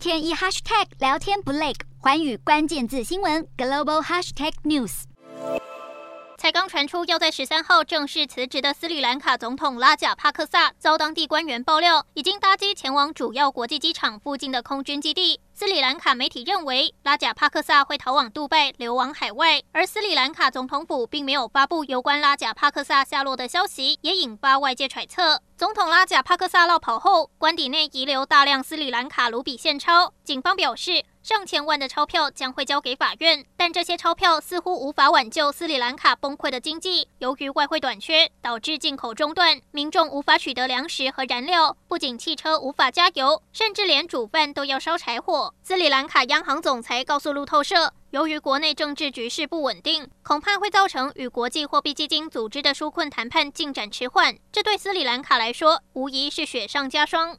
天一 hashtag 聊天不累，环宇关键字新闻 global hashtag news。才刚传出要在十三号正式辞职的斯里兰卡总统拉贾帕克萨，遭当地官员爆料，已经搭机前往主要国际机场附近的空军基地。斯里兰卡媒体认为，拉贾帕克萨会逃往杜拜，流亡海外，而斯里兰卡总统府并没有发布有关拉贾帕克萨下落的消息，也引发外界揣测。总统拉贾帕克萨落跑后，官邸内遗留大量斯里兰卡卢比现钞，警方表示，上千万的钞票将会交给法院，但这些钞票似乎无法挽救斯里兰卡崩溃的经济。由于外汇短缺，导致进口中断，民众无法取得粮食和燃料，不仅汽车无法加油，甚至连煮饭都要烧柴火。斯里兰卡央行总裁告诉路透社，由于国内政治局势不稳定，恐怕会造成与国际货币基金组织的纾困谈判进展迟缓，这对斯里兰卡来说无疑是雪上加霜。